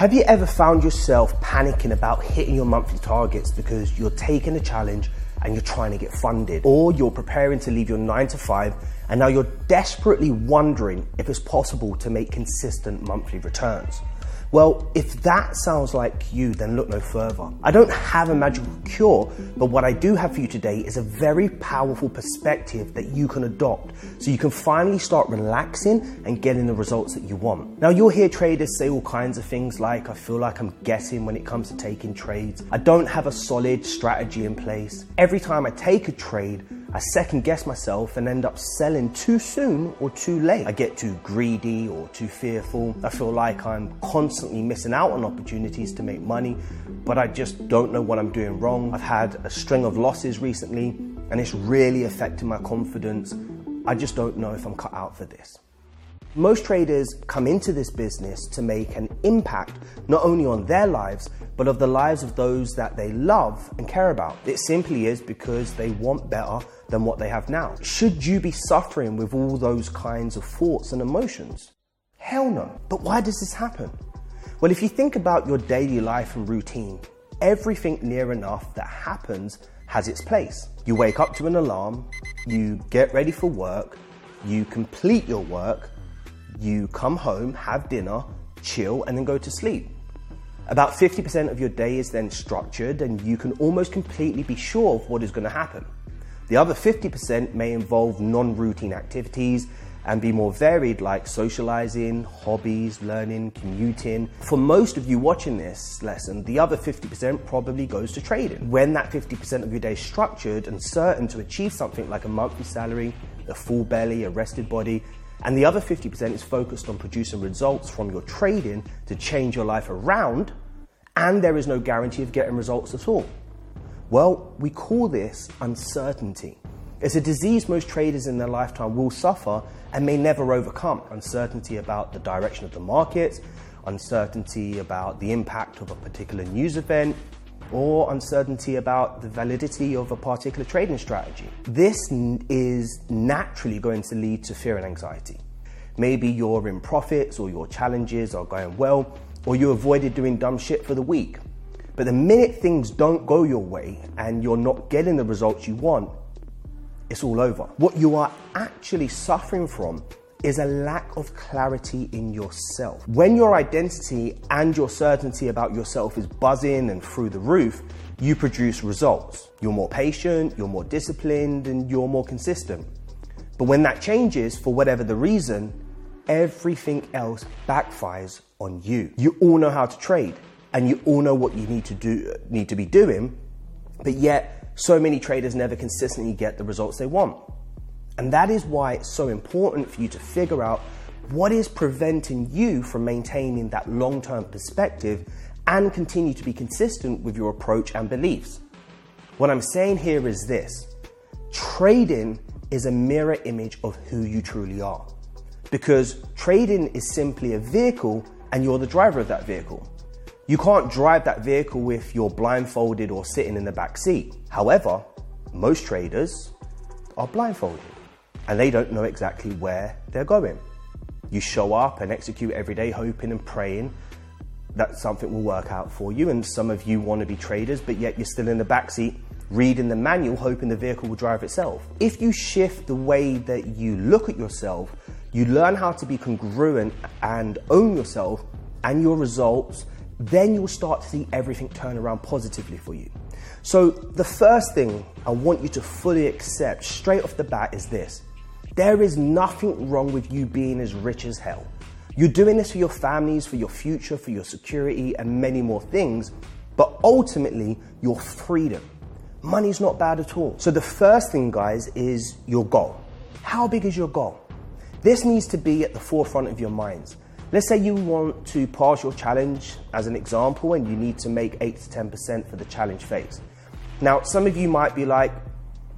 Have you ever found yourself panicking about hitting your monthly targets because you're taking a challenge and you're trying to get funded, or you're preparing to leave your nine to five and now you're desperately wondering if it's possible to make consistent monthly returns? Well, if that sounds like you, then look no further. I don't have a magical cure, but what I do have for you today is a very powerful perspective that you can adopt so you can finally start relaxing and getting the results that you want. Now, you'll hear traders say all kinds of things like, I feel like I'm guessing when it comes to taking trades. I don't have a solid strategy in place. Every time I take a trade, I second guess myself and end up selling too soon or too late. I get too greedy or too fearful. I feel like I'm constantly missing out on opportunities to make money, but I just don't know what I'm doing wrong. I've had a string of losses recently and it's really affecting my confidence. I just don't know if I'm cut out for this. Most traders come into this business to make an impact not only on their lives, but of the lives of those that they love and care about. It simply is because they want better than what they have now. Should you be suffering with all those kinds of thoughts and emotions? Hell no. But why does this happen? Well, if you think about your daily life and routine, everything near enough that happens has its place. You wake up to an alarm, you get ready for work, you complete your work, you come home, have dinner, chill, and then go to sleep. About 50% of your day is then structured, and you can almost completely be sure of what is going to happen. The other 50% may involve non routine activities and be more varied, like socializing, hobbies, learning, commuting. For most of you watching this lesson, the other 50% probably goes to trading. When that 50% of your day is structured and certain to achieve something like a monthly salary, a full belly, a rested body, and the other 50% is focused on producing results from your trading to change your life around, and there is no guarantee of getting results at all. Well, we call this uncertainty. It's a disease most traders in their lifetime will suffer and may never overcome. Uncertainty about the direction of the market, uncertainty about the impact of a particular news event, or uncertainty about the validity of a particular trading strategy. This is naturally going to lead to fear and anxiety. Maybe you're in profits or your challenges are going well, or you avoided doing dumb shit for the week. But the minute things don't go your way and you're not getting the results you want, it's all over. What you are actually suffering from is a lack of clarity in yourself. When your identity and your certainty about yourself is buzzing and through the roof, you produce results. You're more patient, you're more disciplined, and you're more consistent. But when that changes, for whatever the reason, everything else backfires on you. You all know how to trade, and you all know what you need to do, need to be doing, but yet so many traders never consistently get the results they want. And that is why it's so important for you to figure out what is preventing you from maintaining that long term perspective and continue to be consistent with your approach and beliefs. What I'm saying here is this trading is a mirror image of who you truly are. Because trading is simply a vehicle and you're the driver of that vehicle. You can't drive that vehicle if you're blindfolded or sitting in the back seat. However, most traders are blindfolded and they don't know exactly where they're going. You show up and execute every day, hoping and praying that something will work out for you. And some of you want to be traders, but yet you're still in the backseat reading the manual, hoping the vehicle will drive itself. If you shift the way that you look at yourself, you learn how to be congruent and own yourself and your results, then you'll start to see everything turn around positively for you. So, the first thing I want you to fully accept straight off the bat is this there is nothing wrong with you being as rich as hell. You're doing this for your families, for your future, for your security, and many more things, but ultimately, your freedom. Money's not bad at all. So, the first thing, guys, is your goal. How big is your goal? This needs to be at the forefront of your minds. Let's say you want to pass your challenge as an example and you need to make 8 to 10% for the challenge phase. Now, some of you might be like,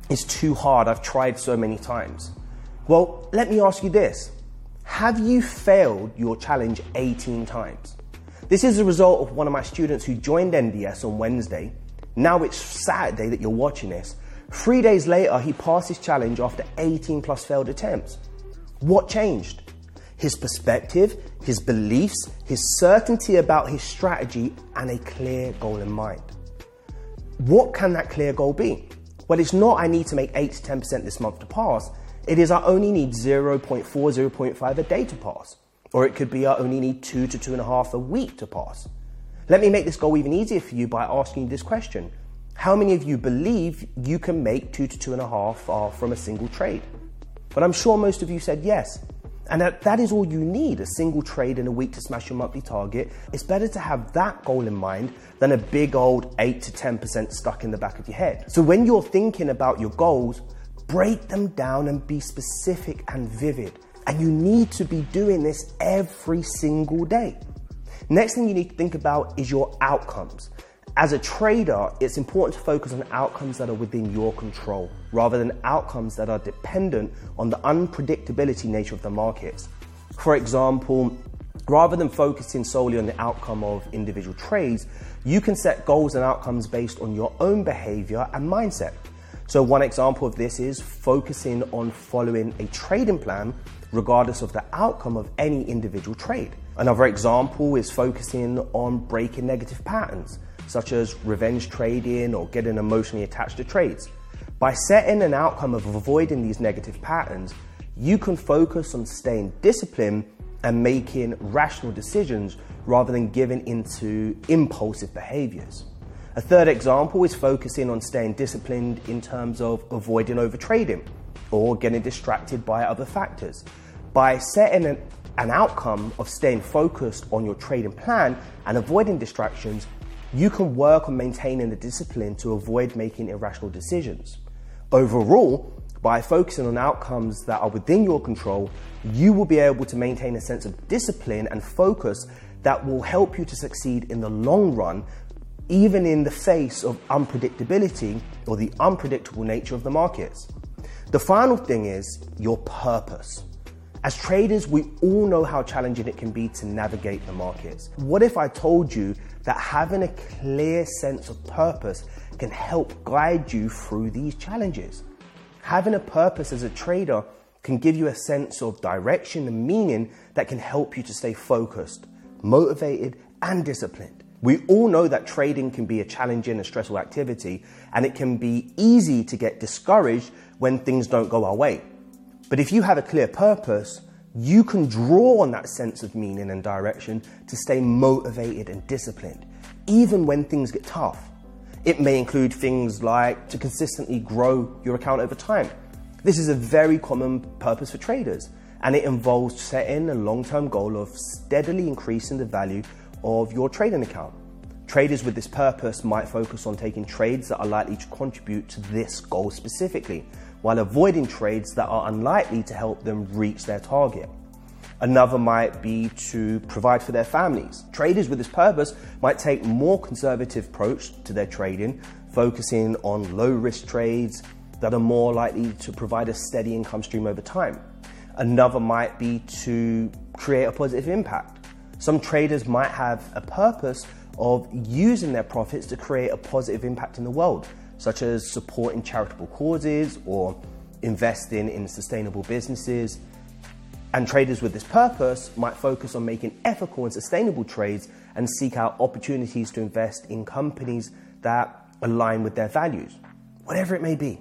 it's too hard, I've tried so many times. Well, let me ask you this Have you failed your challenge 18 times? This is a result of one of my students who joined NDS on Wednesday. Now it's Saturday that you're watching this. Three days later, he passed his challenge after 18 plus failed attempts. What changed? his perspective, his beliefs, his certainty about his strategy, and a clear goal in mind. What can that clear goal be? Well, it's not I need to make 8 to 10% this month to pass. It is I only need 0.4, 0.5 a day to pass. Or it could be I only need 2 to 2.5 a week to pass. Let me make this goal even easier for you by asking this question. How many of you believe you can make 2 to 2.5 uh, from a single trade? But I'm sure most of you said yes. And that, that is all you need a single trade in a week to smash your monthly target. It's better to have that goal in mind than a big old 8 to 10% stuck in the back of your head. So when you're thinking about your goals, break them down and be specific and vivid. And you need to be doing this every single day. Next thing you need to think about is your outcomes. As a trader, it's important to focus on outcomes that are within your control rather than outcomes that are dependent on the unpredictability nature of the markets. For example, rather than focusing solely on the outcome of individual trades, you can set goals and outcomes based on your own behavior and mindset. So, one example of this is focusing on following a trading plan regardless of the outcome of any individual trade. Another example is focusing on breaking negative patterns such as revenge trading or getting emotionally attached to trades. By setting an outcome of avoiding these negative patterns, you can focus on staying disciplined and making rational decisions rather than giving into impulsive behaviors. A third example is focusing on staying disciplined in terms of avoiding overtrading or getting distracted by other factors. By setting an, an outcome of staying focused on your trading plan and avoiding distractions, you can work on maintaining the discipline to avoid making irrational decisions. Overall, by focusing on outcomes that are within your control, you will be able to maintain a sense of discipline and focus that will help you to succeed in the long run, even in the face of unpredictability or the unpredictable nature of the markets. The final thing is your purpose. As traders, we all know how challenging it can be to navigate the markets. What if I told you that having a clear sense of purpose can help guide you through these challenges? Having a purpose as a trader can give you a sense of direction and meaning that can help you to stay focused, motivated, and disciplined. We all know that trading can be a challenging and stressful activity, and it can be easy to get discouraged when things don't go our way. But if you have a clear purpose, you can draw on that sense of meaning and direction to stay motivated and disciplined, even when things get tough. It may include things like to consistently grow your account over time. This is a very common purpose for traders, and it involves setting a long term goal of steadily increasing the value of your trading account. Traders with this purpose might focus on taking trades that are likely to contribute to this goal specifically, while avoiding trades that are unlikely to help them reach their target. Another might be to provide for their families. Traders with this purpose might take more conservative approach to their trading, focusing on low risk trades that are more likely to provide a steady income stream over time. Another might be to create a positive impact. Some traders might have a purpose of using their profits to create a positive impact in the world such as supporting charitable causes or investing in sustainable businesses. And traders with this purpose might focus on making ethical and sustainable trades and seek out opportunities to invest in companies that align with their values, whatever it may be.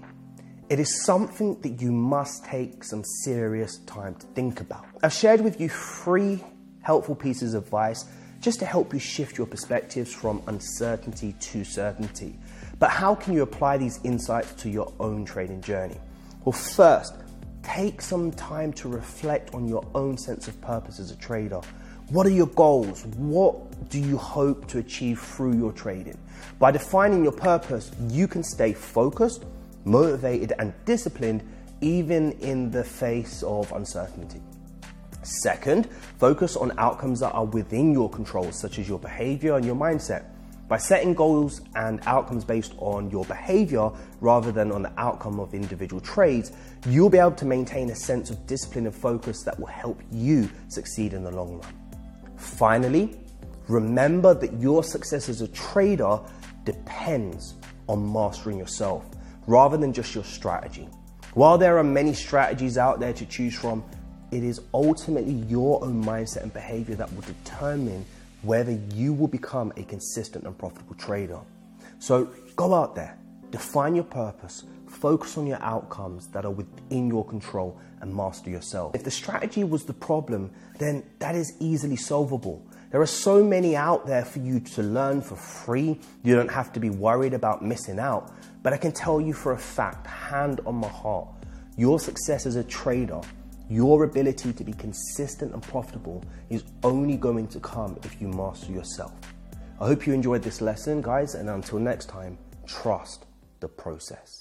It is something that you must take some serious time to think about. I've shared with you three helpful pieces of advice just to help you shift your perspectives from uncertainty to certainty. But how can you apply these insights to your own trading journey? Well, first, take some time to reflect on your own sense of purpose as a trader. What are your goals? What do you hope to achieve through your trading? By defining your purpose, you can stay focused, motivated, and disciplined even in the face of uncertainty. Second, focus on outcomes that are within your control, such as your behavior and your mindset. By setting goals and outcomes based on your behavior rather than on the outcome of individual trades, you'll be able to maintain a sense of discipline and focus that will help you succeed in the long run. Finally, remember that your success as a trader depends on mastering yourself rather than just your strategy. While there are many strategies out there to choose from, it is ultimately your own mindset and behavior that will determine whether you will become a consistent and profitable trader. So go out there, define your purpose, focus on your outcomes that are within your control, and master yourself. If the strategy was the problem, then that is easily solvable. There are so many out there for you to learn for free. You don't have to be worried about missing out. But I can tell you for a fact, hand on my heart, your success as a trader your ability to be consistent and profitable is only going to come if you master yourself. I hope you enjoyed this lesson, guys, and until next time, trust the process.